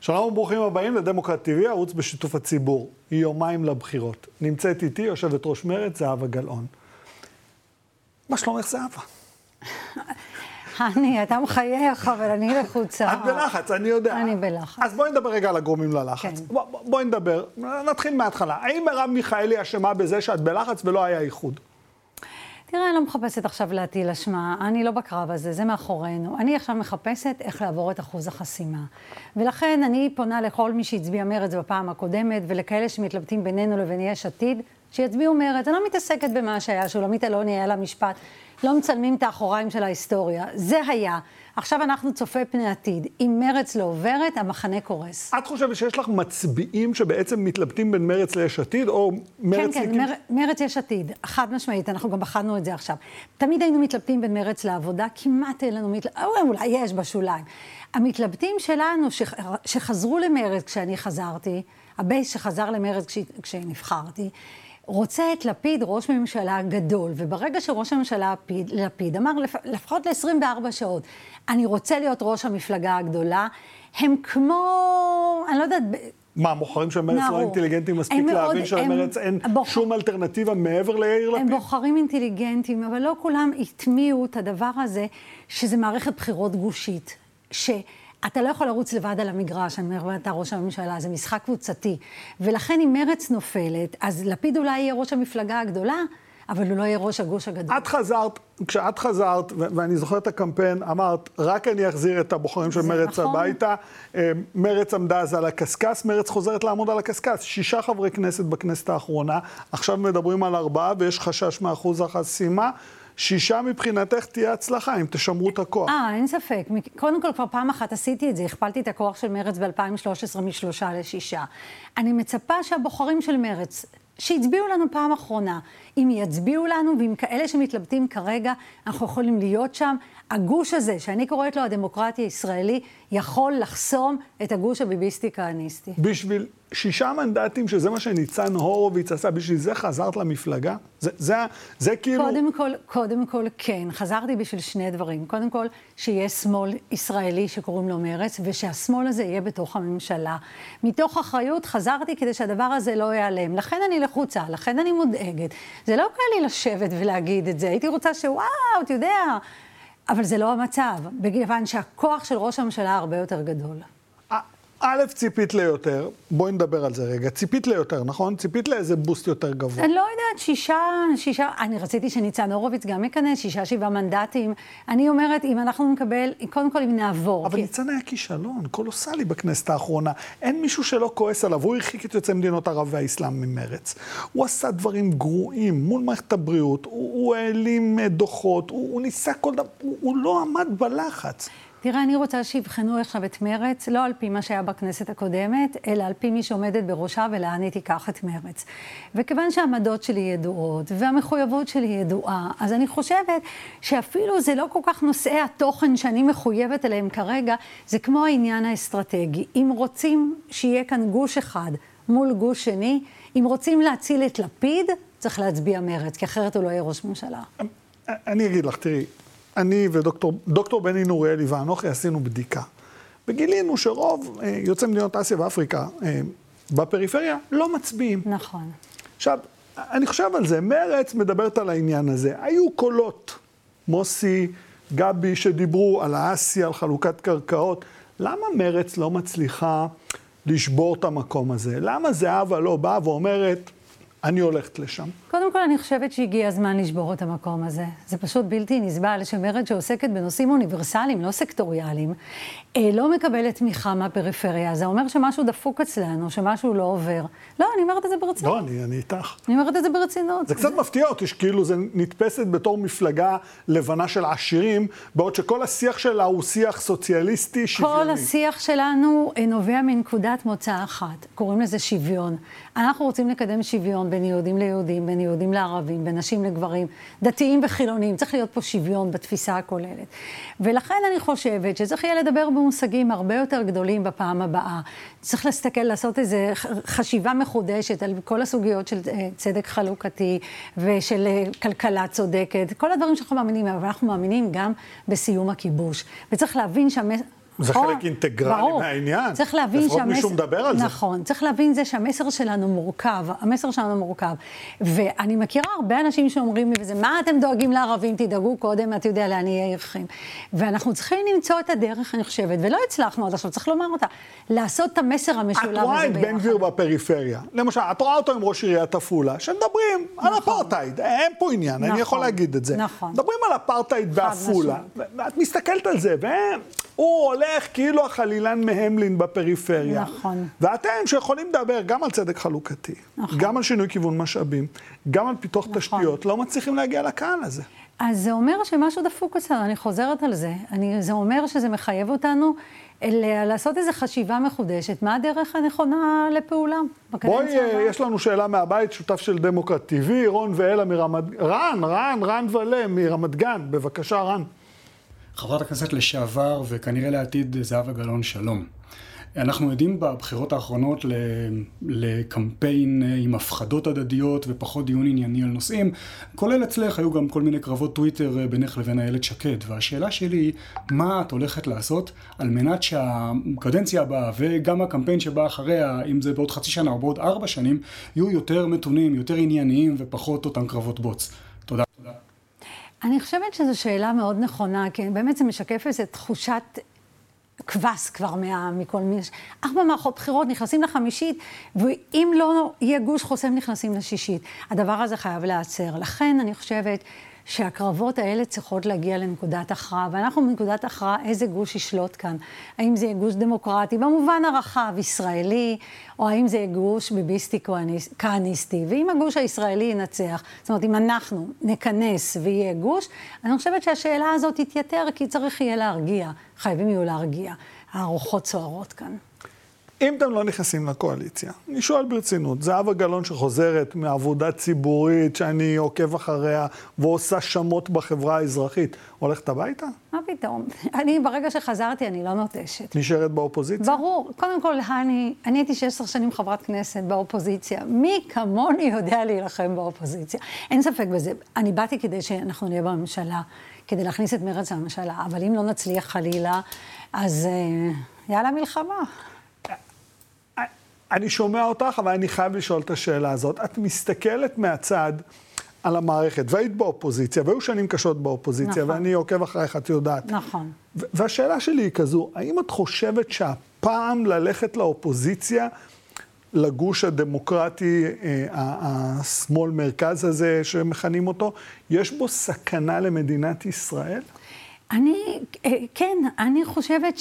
שלום וברוכים הבאים לדמוקרט TV, ערוץ בשיתוף הציבור. יומיים לבחירות. נמצאת איתי יושבת ראש מרצ, זהבה גלאון. מה שלומך, זהבה? אני, אתה מחייך, אבל אני לחוצה. את בלחץ, אני יודע. אני בלחץ. אז בואי נדבר רגע על הגורמים ללחץ. כן. בוא- בוא- בואי נדבר, נתחיל מההתחלה. האם מרב מיכאלי אשמה בזה שאת בלחץ ולא היה איחוד? תראה, אני לא מחפשת עכשיו להטיל אשמה, אני לא בקרב הזה, זה מאחורינו. אני עכשיו מחפשת איך לעבור את אחוז החסימה. ולכן אני פונה לכל מי שהצביע מרצ בפעם הקודמת, ולכאלה שמתלבטים בינינו לבין יש עתיד, שיצביעו מרצ. אני לא מתעסקת במה שהיה, שולמית אלוני היה לה משפט, לא מצלמים את האחוריים של ההיסטוריה. זה היה. עכשיו אנחנו צופה פני עתיד. אם מרצ לא עוברת, המחנה קורס. את חושבת שיש לך מצביעים שבעצם מתלבטים בין מרץ ליש עתיד, או כן, מרצניקים? כן, מר, מרץ יש עתיד, חד משמעית, אנחנו גם בחנו את זה עכשיו. תמיד היינו מתלבטים בין מרץ לעבודה, כמעט אין לנו מתלבטים, אולי יש בשוליים. המתלבטים שלנו, ש, שחזרו למרצ כשאני חזרתי, הבייס שחזר למרצ כש, כשנבחרתי, רוצה את לפיד ראש ממשלה גדול, וברגע שראש הממשלה לפיד, לפיד אמר לפ, לפחות ל-24 שעות, אני רוצה להיות ראש המפלגה הגדולה, הם כמו, אני לא יודעת, מה, הבוחרים של מרצ לא. אינטליגנטים מספיק הם להבין שלמרצ הם- אין הבוח- שום אלטרנטיבה מעבר ליאיר הם לפיד? בוחרים אינטליגנטים, אבל לא כולם הטמיעו את הדבר הזה, שזה מערכת בחירות גושית. שאתה לא יכול לרוץ לבד על המגרש, אני אומרת, אתה ראש הממשלה, זה משחק קבוצתי. ולכן אם מרץ נופלת, אז לפיד אולי יהיה ראש המפלגה הגדולה, אבל הוא לא יהיה ראש הגוש הגדול. את חזרת, כשאת חזרת, ואני זוכר את הקמפיין, אמרת, רק אני אחזיר את הבוחרים של מרץ נכון. הביתה. אה, מרץ עמדה אז על הקשקש, מרץ חוזרת לעמוד על הקשקש. שישה חברי כנסת בכנסת האחרונה, עכשיו מדברים על ארבעה ויש חשש מאחוז החסימה. שישה מבחינתך תהיה הצלחה, אם תשמרו את הכוח. אה, אין ספק. קודם כל, כבר פעם אחת עשיתי את זה, הכפלתי את הכוח של מרץ ב-2013 משלושה לשישה. אני מצפה שהבוחרים של מרץ, שהצביעו לנו פעם אחרונה, אם יצביעו לנו, ועם כאלה שמתלבטים כרגע, אנחנו יכולים להיות שם. הגוש הזה, שאני קוראת לו הדמוקרטיה הישראלי, יכול לחסום את הגוש הביביסטי-כהניסטי. בשביל שישה מנדטים, שזה מה שניצן הורוביץ עשה, בשביל זה חזרת למפלגה? זה, זה, זה כאילו... קודם כל, קודם כל, כן. חזרתי בשביל שני דברים. קודם כל, שיהיה שמאל ישראלי שקוראים לו מרץ, ושהשמאל הזה יהיה בתוך הממשלה. מתוך אחריות חזרתי כדי שהדבר הזה לא ייעלם. לכן אני לחוצה, לכן אני מודאגת. זה לא קל לי לשבת ולהגיד את זה. הייתי רוצה שוואו, אתה יודע... אבל זה לא המצב, מכיוון שהכוח של ראש הממשלה הרבה יותר גדול. א', ציפית ליותר, בואי נדבר על זה רגע. ציפית ליותר, נכון? ציפית לאיזה בוסט יותר גבוה. אני לא יודעת, שישה, שישה, אני רציתי שניצן הורוביץ גם ייכנס, שישה, שבעה מנדטים. אני אומרת, אם אנחנו נקבל, קודם כל אם נעבור. אבל כי- ניצן היה כישלון קולוסלי בכנסת האחרונה. אין מישהו שלא כועס עליו, הוא הרחיק את יוצאי מדינות ערב והאסלאם ממרץ. הוא עשה דברים גרועים מול מערכת הבריאות, הוא, הוא העלים אה, דוחות, הוא, הוא ניסה כל דבר, הוא, הוא לא עמד בלחץ. תראה, אני רוצה שיבחנו עכשיו את מרץ, לא על פי מה שהיה בכנסת הקודמת, אלא על פי מי שעומדת בראשה ולאן היא תיקח את מרץ. וכיוון שהעמדות שלי ידועות, והמחויבות שלי ידועה, אז אני חושבת שאפילו זה לא כל כך נושאי התוכן שאני מחויבת אליהם כרגע, זה כמו העניין האסטרטגי. אם רוצים שיהיה כאן גוש אחד מול גוש שני, אם רוצים להציל את לפיד, צריך להצביע מרץ, כי אחרת הוא לא יהיה ראש ממשלה. אני אגיד לך, תראי, אני ודוקטור דוקטור בני נוריאלי ואנוכי עשינו בדיקה. וגילינו שרוב אה, יוצאי מדינות אסיה ואפריקה אה, בפריפריה לא מצביעים. נכון. עכשיו, אני חושב על זה, מרצ מדברת על העניין הזה. היו קולות, מוסי, גבי, שדיברו על האסי, על חלוקת קרקעות. למה מרצ לא מצליחה לשבור את המקום הזה? למה זהבה לא באה ואומרת, אני הולכת לשם? קודם כל, אני חושבת שהגיע הזמן לשבור את המקום הזה. זה פשוט בלתי נסבל שמרד שעוסקת בנושאים אוניברסליים, לא סקטוריאליים, אה, לא מקבלת תמיכה מהפריפריה. זה אומר שמשהו דפוק אצלנו, שמשהו לא עובר. לא, אני אומרת את זה ברצינות. לא, אני, אני איתך. אני אומרת את זה ברצינות. זה קצת מפתיע אותי שכאילו זה נתפסת בתור מפלגה לבנה של עשירים, בעוד שכל השיח שלה הוא שיח סוציאליסטי שוויוני. כל השיח שלנו אה, נובע מנקודת מוצא אחת, קוראים לזה שוויון. אנחנו רוצים לקדם שוויון בין יהודים ליהודים, בין יהודים לערבים, בין נשים לגברים, דתיים וחילונים. צריך להיות פה שוויון בתפיסה הכוללת. ולכן אני חושבת שצריך יהיה לדבר במושגים הרבה יותר גדולים בפעם הבאה. צריך להסתכל, לעשות איזו חשיבה מחודשת על כל הסוגיות של אה, צדק חלוקתי ושל אה, כלכלה צודקת, כל הדברים שאנחנו מאמינים, אבל אנחנו מאמינים גם בסיום הכיבוש. וצריך להבין שהמ... זה נכון? חלק אינטגרלי ברור. מהעניין. צריך להבין לפחות שהמסר... מישהו מדבר על זה. נכון, צריך להבין זה שהמסר שלנו מורכב, המסר שלנו מורכב. ואני מכירה הרבה אנשים שאומרים לי, וזה, מה אתם דואגים לערבים, תדאגו קודם, אתה יודע, לעניי עירכם. ואנחנו צריכים למצוא את הדרך, אני חושבת, ולא הצלחנו עד עכשיו, צריך לומר אותה, לעשות את המסר המשולב את הזה רואה את ביחד. בן גביר בפריפריה. למשל, את רואה אותו עם ראש עיריית עפולה, שמדברים על אפרטהייד. אין פה עניין, אני נכון, יכול להגיד את זה. נכון. מדברים על אפרטהייד בעפולה. ואת מסתכלת על זה, והוא הולך כאילו החלילן מהמלין בפריפריה. נכון. ואתם שיכולים לדבר גם על צדק חלוקתי, נכון. גם על שינוי כיוון משאבים, גם על פיתוח תשתיות, לא מצליחים להגיע לקהל הזה. אז זה אומר שמשהו דפוק אצלנו, אני חוזרת על זה. אני, זה אומר שזה מחייב אותנו ל- לעשות איזו חשיבה מחודשת, מה הדרך הנכונה לפעולה בואי, בקדנציה אה, הבאה. יש לנו שאלה מהבית, שותף של דמוקרט TV, רון ואלה מרמת... רן, רן, רן ולה מרמת גן. בבקשה, רן. חברת הכנסת לשעבר וכנראה לעתיד זהבה גלאון, שלום. אנחנו עדים בבחירות האחרונות לקמפיין אה, עם הפחדות הדדיות ופחות דיון ענייני על נושאים, כולל אצלך היו גם כל מיני קרבות טוויטר אה, בינך לבין איילת שקד, והשאלה שלי היא, מה את הולכת לעשות על מנת שהקדנציה הבאה וגם הקמפיין שבא אחריה, אם זה בעוד חצי שנה או בעוד ארבע שנים, יהיו יותר מתונים, יותר ענייניים ופחות אותם קרבות בוץ. תודה. תודה. אני חושבת שזו שאלה מאוד נכונה, כי באמת זה משקף איזו תחושת קבס כבר מה, מכל מיני... ארבע מערכות בחירות, נכנסים לחמישית, ואם לא יהיה גוש חוסם, נכנסים לשישית. הדבר הזה חייב להיעצר. לכן אני חושבת שהקרבות האלה צריכות להגיע לנקודת הכרעה, ואנחנו בנקודת הכרעה איזה גוש ישלוט כאן. האם זה יהיה גוש דמוקרטי, במובן הרחב, ישראלי, או האם זה יהיה גוש ביביסטי כהניס- כהניסטי. ואם הגוש הישראלי ינצח, זאת אומרת, אם אנחנו נכנס ויהיה גוש, אני חושבת שהשאלה הזאת תתייתר, כי צריך יהיה להרגיע. חייבים יהיו להרגיע. הרוחות סוערות כאן. אם אתם לא נכנסים לקואליציה, אני שואל ברצינות, זהבה גלאון שחוזרת מעבודה ציבורית שאני עוקב אחריה ועושה שמות בחברה האזרחית, הולכת הביתה? מה פתאום? אני, ברגע שחזרתי, אני לא נוטשת. נשארת באופוזיציה? ברור. קודם כל, אני, אני הייתי 16 שנים חברת כנסת באופוזיציה. מי כמוני יודע להילחם באופוזיציה? אין ספק בזה. אני באתי כדי שאנחנו נהיה בממשלה, כדי להכניס את מרצ לממשלה, אבל אם לא נצליח חלילה, אז אה, יאללה מלחמה. אני שומע אותך, אבל אני חייב לשאול את השאלה הזאת. את מסתכלת מהצד על המערכת, והיית באופוזיציה, והיו שנים קשות באופוזיציה, נכון. ואני עוקב אחרייך, את יודעת. נכון. והשאלה שלי היא כזו, האם את חושבת שהפעם ללכת לאופוזיציה, לגוש הדמוקרטי, אה, ה- השמאל מרכז הזה שמכנים אותו, יש בו סכנה למדינת ישראל? אני, אה, כן, אני חושבת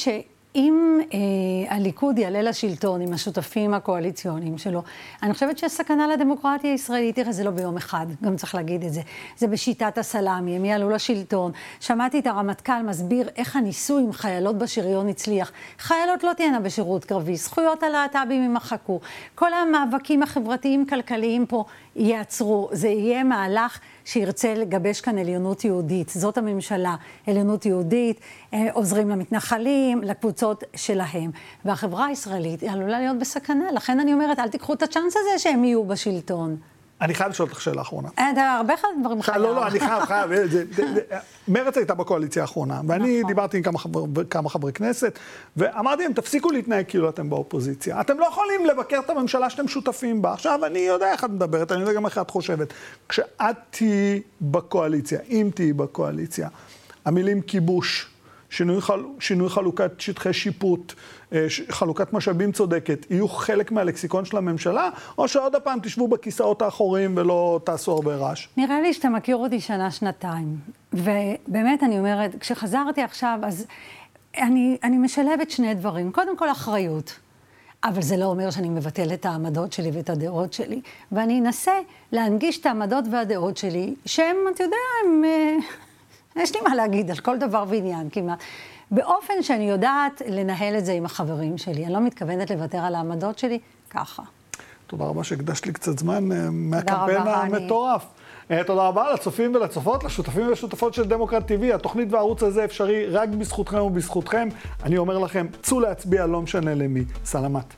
שאם אה, הליכוד יעלה לשלטון עם השותפים הקואליציוניים שלו, אני חושבת שיש סכנה לדמוקרטיה הישראלית. תראה, זה לא ביום אחד, גם צריך להגיד את זה. זה בשיטת הסלאמי, הם יעלו לשלטון. שמעתי את הרמטכ"ל מסביר איך הניסוי עם חיילות בשריון הצליח. חיילות לא תהיינה בשירות קרבי, זכויות הלהט"בים יימחקו. כל המאבקים החברתיים-כלכליים פה ייעצרו. זה יהיה מהלך שירצה לגבש כאן עליונות יהודית. זאת הממשלה, עליונות יהודית, אה, עוזרים למתנחלים, לקבוצות שלהם. והחברה הישראלית עלולה להיות בסכנה. לכן אני אומרת, אל תיקחו את הצ'אנס הזה שהם יהיו בשלטון. אני חייב לשאול אותך שאלה אחרונה. אה, אתה הרבה דברים חייב. לא, לא, אני חייב, חייב. מרצ הייתה בקואליציה האחרונה, ואני נכון. דיברתי עם כמה חברי כנסת, ואמרתי להם, תפסיקו להתנהג כאילו אתם באופוזיציה. אתם לא יכולים לבקר את הממשלה שאתם שותפים בה. עכשיו, אני יודע איך את מדברת, אני יודע גם איך את חושבת. כשאת תהיי בקואליציה, אם תהיי בקואליציה, המילים כיבוש, שינוי, חל, שינוי חלוקת שטחי שיפוט, אה, ש- חלוקת משאבים צודקת, יהיו חלק מהלקסיקון של הממשלה, או שעוד הפעם תשבו בכיסאות האחוריים ולא תעשו הרבה רעש? נראה לי שאתה מכיר אותי שנה-שנתיים. ובאמת, אני אומרת, כשחזרתי עכשיו, אז אני, אני משלבת שני דברים. קודם כל, אחריות. אבל זה לא אומר שאני מבטלת את העמדות שלי ואת הדעות שלי. ואני אנסה להנגיש את העמדות והדעות שלי, שהם, אתה יודע, הם... יש לי מה להגיד על כל דבר ועניין כמעט. באופן שאני יודעת לנהל את זה עם החברים שלי. אני לא מתכוונת לוותר על העמדות שלי ככה. תודה רבה שהקדשת לי קצת זמן אה, מהקמפיין רבה, אני- המטורף. אה, תודה רבה לצופים ולצופות, לשותפים ולשותפות של דמוקרט TV. התוכנית והערוץ הזה אפשרי רק בזכותכם ובזכותכם. אני אומר לכם, צאו להצביע, לא משנה למי. סלמת.